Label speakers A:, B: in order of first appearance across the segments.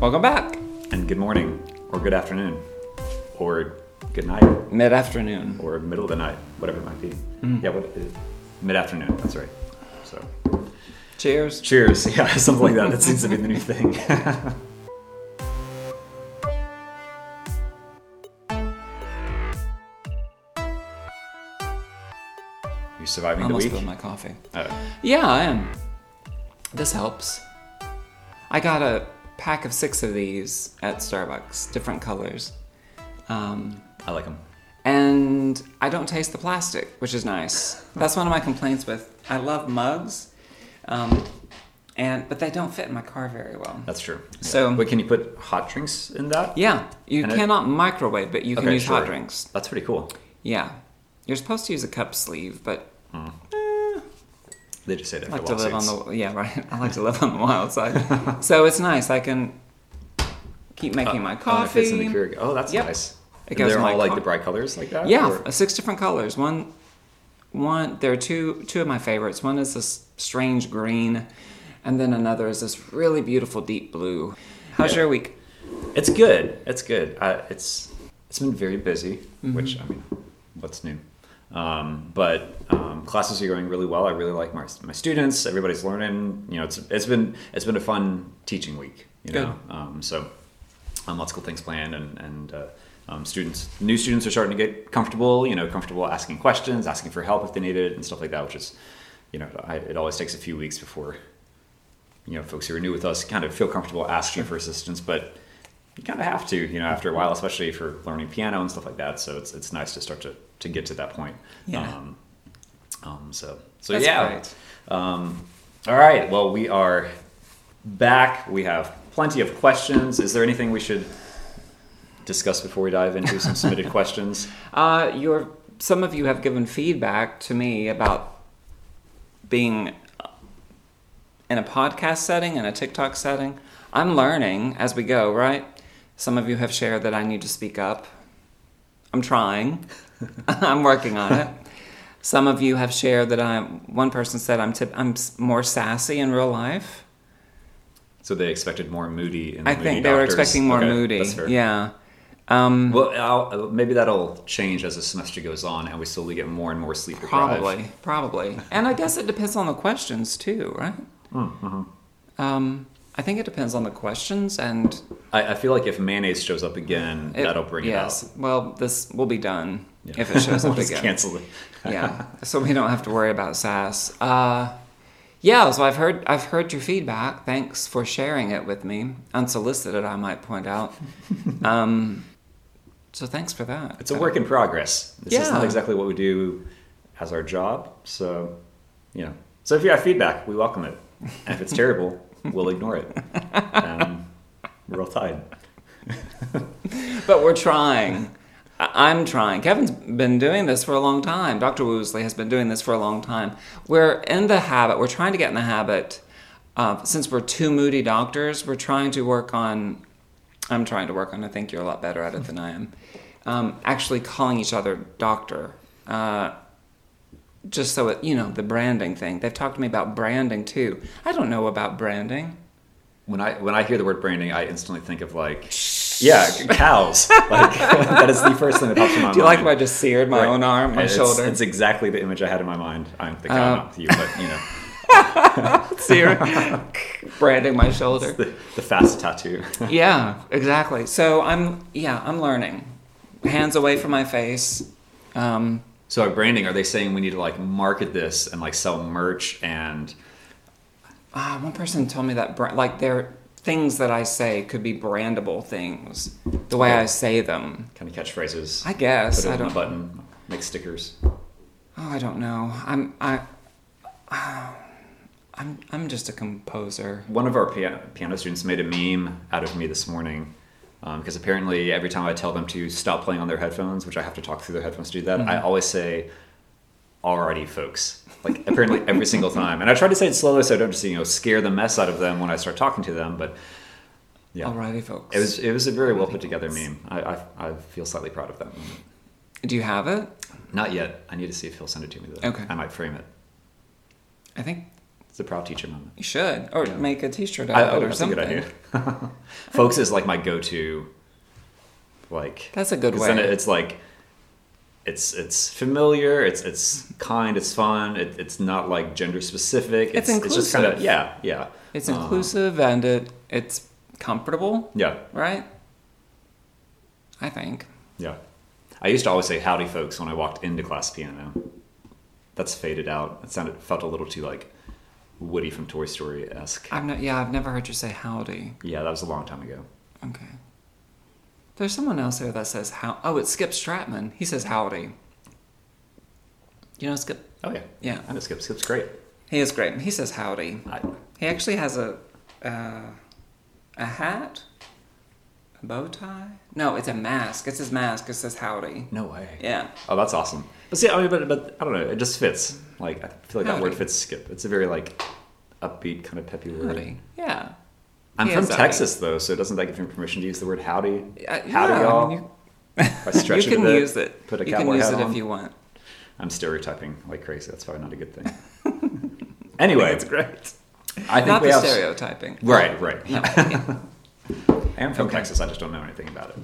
A: Welcome back.
B: And good morning, or good afternoon, or good night,
A: Mid afternoon.
B: or middle of the night, whatever it might be.
A: Mm.
B: Yeah, what it is. mid afternoon. That's right. So,
A: Cheers.
B: cheers. Yeah, something like that. That seems to be the new thing. you surviving the week?
A: I almost my coffee.
B: Uh,
A: Yeah, I am. This helps. I got a pack of six of these at Starbucks, different colors. Um,
B: I like them.
A: and I don't taste the plastic, which is nice. That's one of my complaints with. I love mugs, um, and but they don't fit in my car very well.
B: That's true.
A: So-
B: Wait, can you put hot drinks in that?
A: Yeah, you
B: And it-
A: cannot microwave, but you can
B: Okay,
A: use hot drinks.
B: That's pretty cool.
A: Yeah, you're supposed to use a cup sleeve, but
B: They just say that
A: I like
B: for
A: to live on the yeah right. I like to live on the wild side, so it's nice. I can keep making my
B: Oh, it fits in the
A: coffee.
B: Keurig. Oh, that's
A: Yep.
B: nice.
A: It
B: And
A: goes
B: they're all like
A: co-
B: the bright colors like that?
A: Yeah,
B: or-
A: uh, six different colors. One, one. There are two two of my favorites. One is this strange green, and then another is this really beautiful deep blue. How's
B: Yeah.
A: your week?
B: It's good. It's good. Uh, it's it's been very busy,
A: Mm-hmm.
B: which I mean, what's new? Um, but um, classes are going really well. I really like my, my students. Everybody's learning. You know, it's it's been it's been a fun teaching week. You know, um, so um, lots of cool things planned, and and uh, um, students, new students are starting to get comfortable. You know, comfortable asking questions, asking for help if they need it, and stuff like that. Which is, you know, I, it always takes a few weeks before you know folks who are new with us kind of feel comfortable asking for assistance, but you kind of have to, you know, after a while, especially for learning piano and stuff like that. So it's it's nice to start to to get to that point.
A: Yeah.
B: Um, um, so so
A: That's
B: yeah. Um, all right. Well, we are back. We have plenty of questions. Is there anything we should discuss before we dive into some submitted questions?
A: Uh, your some of you have given feedback to me about being in a podcast setting and a TikTok setting. I'm learning as we go, right? Some of you have shared that I need to speak up. I'm trying. I'm working on it. Some of you have shared that I'm. One person said I'm tip, I'm more sassy in real life.
B: So they expected more moody. In the
A: I think they were
B: doctors.
A: expecting more
B: Okay,
A: moody. Yeah. Um,
B: Well, I'll, maybe that'll change as the semester goes on, and we slowly get more and more sleep deprived.
A: Probably, probably. And I guess it depends on the questions too, right?
B: Mm-hmm.
A: Um, I think it depends on the questions, and
B: I, I feel like if mayonnaise shows up again,
A: it,
B: that'll bring
A: yes.
B: it out.
A: Well, this will be done
B: Yeah.
A: if it shows
B: We'll
A: up
B: just
A: again.
B: cancel it.
A: yeah, so we don't have to worry about sass. Uh, yeah, so I've heard I've heard your feedback. Thanks for sharing it with me, unsolicited. I might point out. Um, so thanks for that.
B: It's a work in progress. This is not exactly what we do as our job. So, you know. So if you have feedback, we welcome it. And if it's terrible, we'll ignore it. We're all.
A: But we're trying. I'm trying. Kevin's been doing this for a long time. Dr. Woosley has been doing this for a long time. We're in the habit, we're trying to get in the habit, uh, since we're two moody doctors, we're trying to work on, I'm trying to work on, I think you're a lot better at it than I am, um, actually calling each other doctor. Uh, just so it, you know, the branding thing. They've talked to me about branding too. I don't know about branding.
B: When I when I hear the word branding, I instantly think of like, yeah, cows. Like that is the first thing that pops in my mind.
A: Do you like if I just seared my
B: Right.
A: own arm, my
B: It's-
A: shoulder?
B: It's exactly the image I had in my mind. I'm the cow,
A: Uh,
B: not you, but you know,
A: Sear, branding my shoulder.
B: the, the fast tattoo.
A: Yeah, exactly. So I'm yeah, I'm learning. Hands away from my face. Um,
B: So our branding, are they saying we need to like market this and like sell merch and
A: ah, one person told me that like there things that I say could be brandable things. The way I say them.
B: kind of catchphrases?
A: I guess
B: Put it
A: I
B: on
A: don't.
B: button, make stickers.
A: Oh, I don't know. I'm I. I'm I'm just a composer.
B: One of our piano, piano students made a meme out of me this morning because apparently every time I tell them to stop playing on their headphones, which I have to talk through their headphones to do that, I always say, "Alrighty, folks." Like apparently every single time, and I try to say it slowly so I don't just you know scare the mess out of them when I start talking to them. But yeah,
A: Alrighty, folks.
B: it was it was a very well put together meme. I, I I feel slightly proud of that moment.
A: Do you have it?
B: Not yet. I need to see if he'll send it to me though.
A: Okay.
B: I might frame it.
A: I think
B: It's a proud teacher moment.
A: You should, or make a T-shirt out
B: I,
A: of
B: oh,
A: it or
B: that's
A: something.
B: a good idea. Folks is like my go-to. Like
A: That's a good
B: 'cause
A: way.
B: Then it's like, it's it's familiar. It's it's kind. It's fun. It, it's not like gender specific.
A: It's
B: It's just kind of
A: inclusive.
B: yeah yeah.
A: It's
B: Uh,
A: inclusive and it it's comfortable,
B: yeah
A: right? I think.
B: yeah. I used to always say howdy, folks, when I walked into class piano. That's faded out. It sounded felt a little too like Woody from Toy Story esque.
A: I've not. Yeah, I've never heard you say howdy.
B: Yeah, that was a long time ago.
A: Okay. There's someone else here that says how. Oh, it's Skip Stratman. He says howdy. You know Skip?
B: Oh yeah,
A: Yeah.
B: I know Skip. Skip's great.
A: He is great. He says howdy.
B: I,
A: He actually has a uh, a hat, a bow tie. No, it's a mask. It's his mask. It says howdy.
B: no way.
A: Yeah.
B: Oh, that's awesome. But see, I mean, but, but I don't know. It just fits. Like I feel like that word fits Skip. It's a very like upbeat kind of peppy word.
A: Howdy. Yeah.
B: I'm from Texas though, so doesn't that give me permission to use the word howdy?
A: Uh,
B: howdy,
A: yeah,
B: y'all.
A: mean,
B: I stretch
A: you
B: it
A: can
B: bit,
A: use it.
B: Put a
A: you can use
B: hat
A: it
B: on.
A: if you want.
B: I'm stereotyping like crazy. That's probably not a good thing. Anyway,
A: it's great.
B: I think
A: Not
B: we
A: the
B: have
A: stereotyping.
B: right, right.
A: No, yeah.
B: I am from
A: Okay.
B: Texas. I just don't know anything about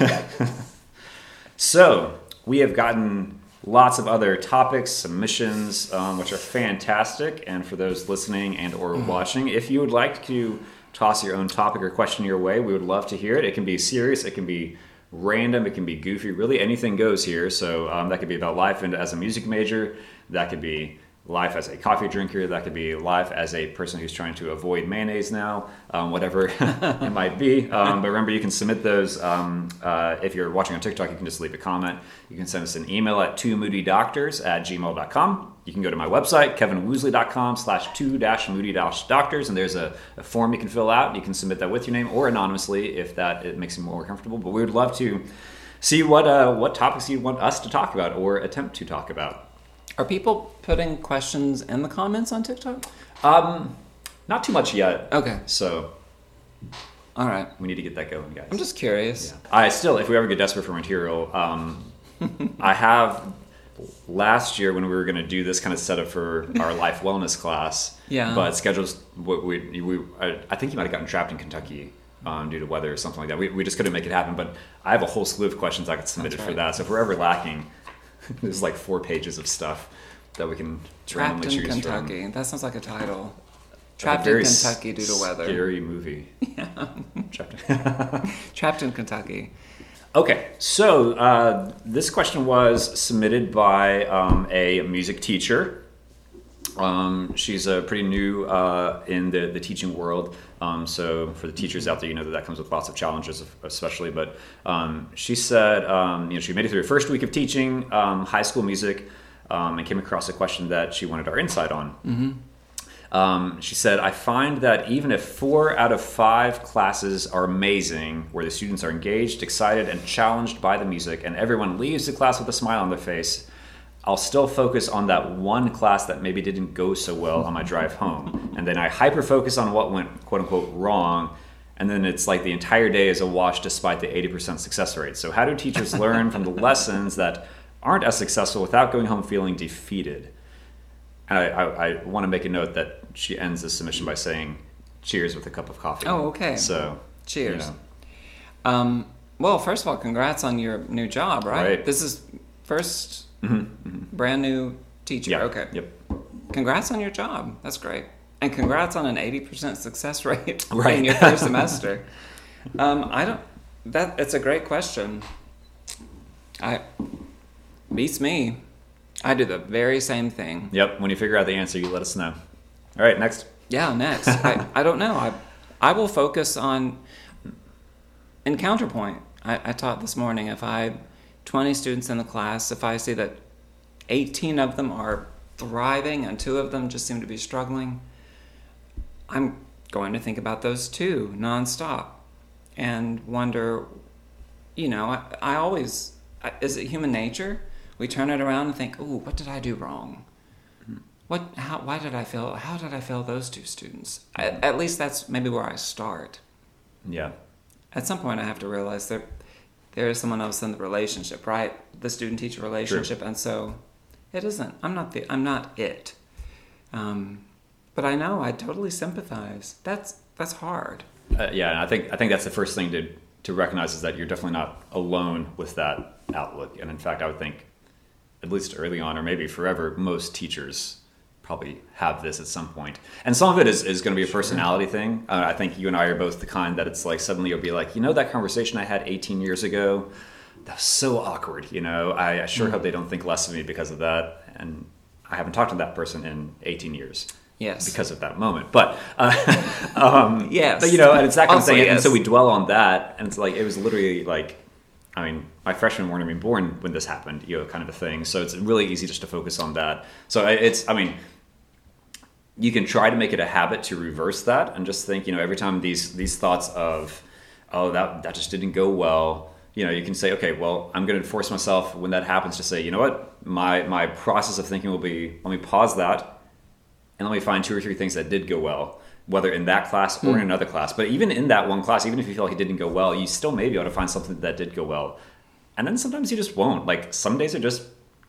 B: it. so we have gotten lots of other topics, submissions, um, which are fantastic. And for those listening and or
A: Mm-hmm.
B: watching, if you would like to toss your own topic or question your way, we would love to hear it. It can be serious. It can be random. It can be goofy. Really, anything goes here. So um, that could be about life and as a music major. That could be life as a coffee drinker. That could be life as a person who's trying to avoid mayonnaise now, um, whatever it might be. Um, but remember, you can submit those. Um, uh, if you're watching on TikTok, you can just leave a comment. You can send us an email at two moody doctors at gmail.com. You can go to my website, kevinwoosley.com slash two dash moody dash doctors, and there's a, a form you can fill out. You can submit that with your name or anonymously if that it makes you more comfortable. But we would love to see what uh, what topics you want us to talk about or attempt to talk about.
A: Are people putting questions in the comments on TikTok?
B: Um, not too much yet.
A: Okay.
B: So
A: All right.
B: we need to get that going, guys.
A: I'm just curious.
B: Yeah. I still, if we ever get desperate for material, um, I have last year when we were going to do this kind of setup for our life wellness class.
A: Yeah.
B: But schedules, we, we, we I, I think you might have gotten trapped in Kentucky. Um, due to weather or something like that, we, we just couldn't make it happen. But I have a whole slew of questions I could submit
A: That's
B: for that. So if we're ever lacking, there's like four pages of stuff that we can
A: Trapped
B: randomly choose from.
A: Kentucky. That sounds like a title. Trapped in Kentucky due to weather.
B: Scary movie. Trapped in-
A: Trapped in Kentucky.
B: Okay, so uh, this question was submitted by um, a music teacher. Um, she's uh, pretty new uh, in the, the teaching world. Um, so for the teachers out there, you know that that comes with lots of challenges, especially. But um, she said, um, you know, she made it through her first week of teaching um, high school music um, and came across a question that she wanted our insight on. Um, she said, I find that even if four out of five classes are amazing, where the students are engaged, excited, and challenged by the music, and everyone leaves the class with a smile on their face, I'll still focus on that one class that maybe didn't go so well on my drive home. And then I hyper focus on what went quote unquote wrong. And then it's like the entire day is a wash despite the 80% success rate. So, how do teachers learn from the lessons that aren't as successful without going home feeling defeated? And I, I, I want to make a note that she ends this submission by saying, "Cheers with a cup of coffee."
A: Oh, okay.
B: So,
A: Cheers.
B: you know,
A: Um, well, first of all, congrats on your new job, right?
B: Right.
A: This is 1st brand new teacher.
B: yeah.
A: Okay.
B: Yep.
A: Congrats on your job. That's great. And congrats on an 80% success rate
B: Right.
A: in your first semester. Um, I don't, that, it's a great question. I, beats me. I do the very same thing.
B: Yep. When you figure out the answer, you let us know. All right. Next.
A: Yeah, next. I, I don't know. I, I will focus on, in counterpoint, I, I taught this morning, if I, 20 students in the class, if I see that 18 of them are thriving and two of them just seem to be struggling, I'm going to think about those two nonstop and wonder, you know, I, I always, is it human nature? We turn it around and think, ooh, what did I do wrong? What? How? Why did I fail? How did I fail those two students? At, at least that's maybe where I start.
B: Yeah.
A: At some point, I have to realize there, there is someone else in the relationship, right? The student-teacher relationship, and so it isn't. I'm not the. I'm not it. Um, but I know I totally sympathize. That's that's hard.
B: Uh, yeah, and I think I think that's the first thing to to recognize is that you're definitely not alone with that outlook. And in fact, I would think, at least early on, or maybe forever, most teachers probably have this at some point. And some of it is, is going to be a personality thing. Uh, I think you and I are both the kind that it's like suddenly you'll be like, you know, that conversation I had 18 years ago, that was so awkward. You know, I, I sure mm. hope they don't think less of me because of that. And I haven't talked to that person in 18 years.
A: Yes.
B: Because of that moment. But, uh, um,
A: yes.
B: But, you know, and it's that kind also, of thing. Yes. And so we dwell on that. And it's like, it was literally like, I mean, my freshman weren't even born when this happened, you know, kind of a thing. So it's really easy just to focus on that. So it's, I mean, you can try to make it a habit to reverse that and just think, you know, every time these these thoughts of, oh, that that just didn't go well, you know, you can say, okay, well, I'm going to force myself when that happens to say, you know what, my my process of thinking will be, let me pause that, and let me find two or three things that did go well, whether in that class or in hmm. another class. But even in that one class, even if you feel like it didn't go well, you still may be able to find something that did go well. And then sometimes you just won't. Like some days are just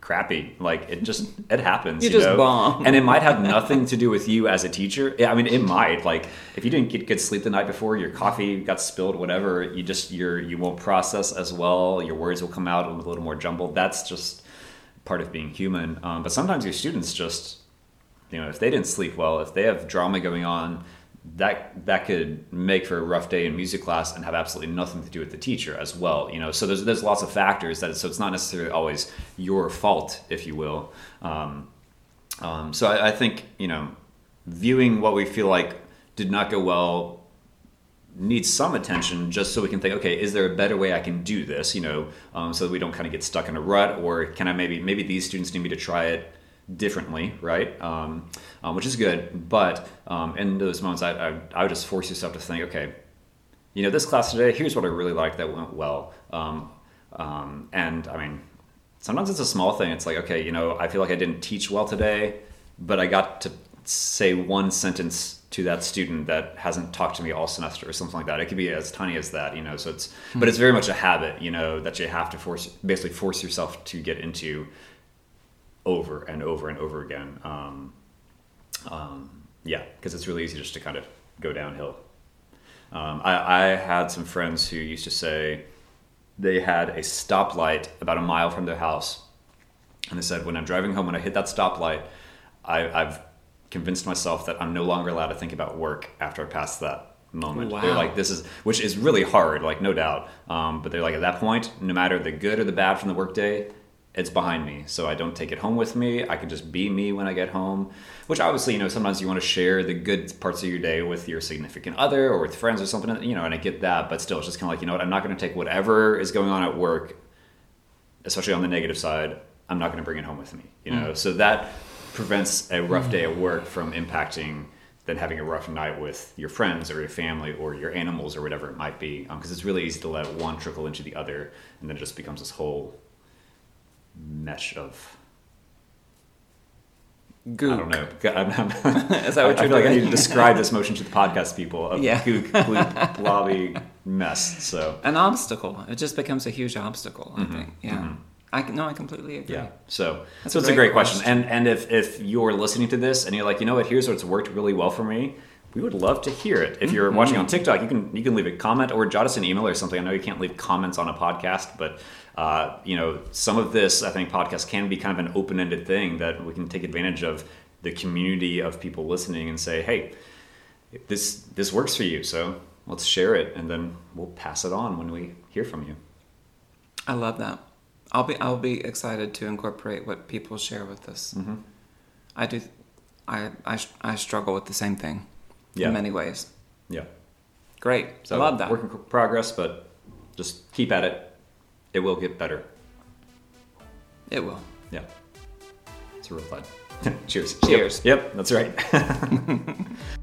B: crappy. Like it just it happens.
A: You, you just
B: know?
A: bomb,
B: and it might have nothing to do with you as a teacher. I mean, it might. Like if you didn't get good sleep the night before, your coffee got spilled, whatever. You just you're you won't process as well. Your words will come out a little more jumbled. That's just part of being human. Um, but sometimes your students just you know if they didn't sleep well, if they have drama going on that that could make for a rough day in music class and have absolutely nothing to do with the teacher as well you know? So there's there's lots of factors that so it's not necessarily always your fault if you will. Um, um, so I, I, think you know viewing what we feel like did not go well needs some attention just so we can think okay is there a better way i can do this you know? Um, so that we don't kind of get stuck in a rut or can i maybe maybe these students need me to try it differently, right? Um, um, which is good. But um, in those moments, I, I, I, would just force yourself to think, okay, you know, this class today, here's what I really liked that went well. Um, um, and I mean, sometimes it's a small thing. It's like, okay, you know, I feel like I didn't teach well today, but I got to say one sentence to that student that hasn't talked to me all semester or something like that. It could be as tiny as that, you know. So it's, but it's very much a habit, you know, that you have to force, basically force yourself to get into over and over and over again. Um, um, yeah, because it's really easy just to kind of go downhill. Um, I, I, had some friends who used to say they had a stoplight about a mile from their house. And they said, when I'm driving home, when I hit that stoplight, I, I've convinced myself that I'm no longer allowed to think about work after I pass that moment. Wow. They're like, this is, which is really hard, like, no doubt. Um, but they're like, at that point, no matter the good or the bad from the workday, it's behind me so i don't take it home with me. I can just be me when i get home which obviously you know sometimes you want to share the good parts of your day with your significant other or with friends or something you know and i get that but still it's just kind of like you know what i'm not going to take whatever is going on at work especially on the negative side i'm not going to bring it home with me you know? Mm. so that prevents a rough day at work from impacting than having a rough night with your friends or your family or your animals or whatever it might be because um, it's really easy to let one trickle into the other and then it just becomes this whole mesh of
A: gook.
B: I don't know. I'm, I'm, Is that what I, you're I feel like I need to describe this motion to the podcast people of yeah. gook, gloop, blobby mess. So
A: an obstacle. It just becomes a huge obstacle. I mm-hmm. think. Yeah. Mm-hmm. I no, I completely agree.
B: Yeah. So That's so a it's a great question. question. And and if if you're listening to this and you're like, you know what, here's what's worked really well for me. We would love to hear it. If you're mm-hmm. watching on TikTok, you can you can leave a comment or jot us an email or something. I know you can't leave comments on a podcast, but uh, you know, some of this, I think, podcast can be kind of an open-ended thing that we can take advantage of the community of people listening and say, hey, this this works for you, so let's share it, and then we'll pass it on when we hear from you.
A: I love that. I'll be I'll be excited to incorporate what people share with us. Mm-hmm. I do. I, I I struggle with the same thing. Yeah. In many ways.
B: Yeah.
A: Great. So I love that.
B: Work in progress, but just keep at it it will get better.
A: It will.
B: Yeah. It's a real fun. Cheers.
A: Cheers.
B: Yep, yep that's right.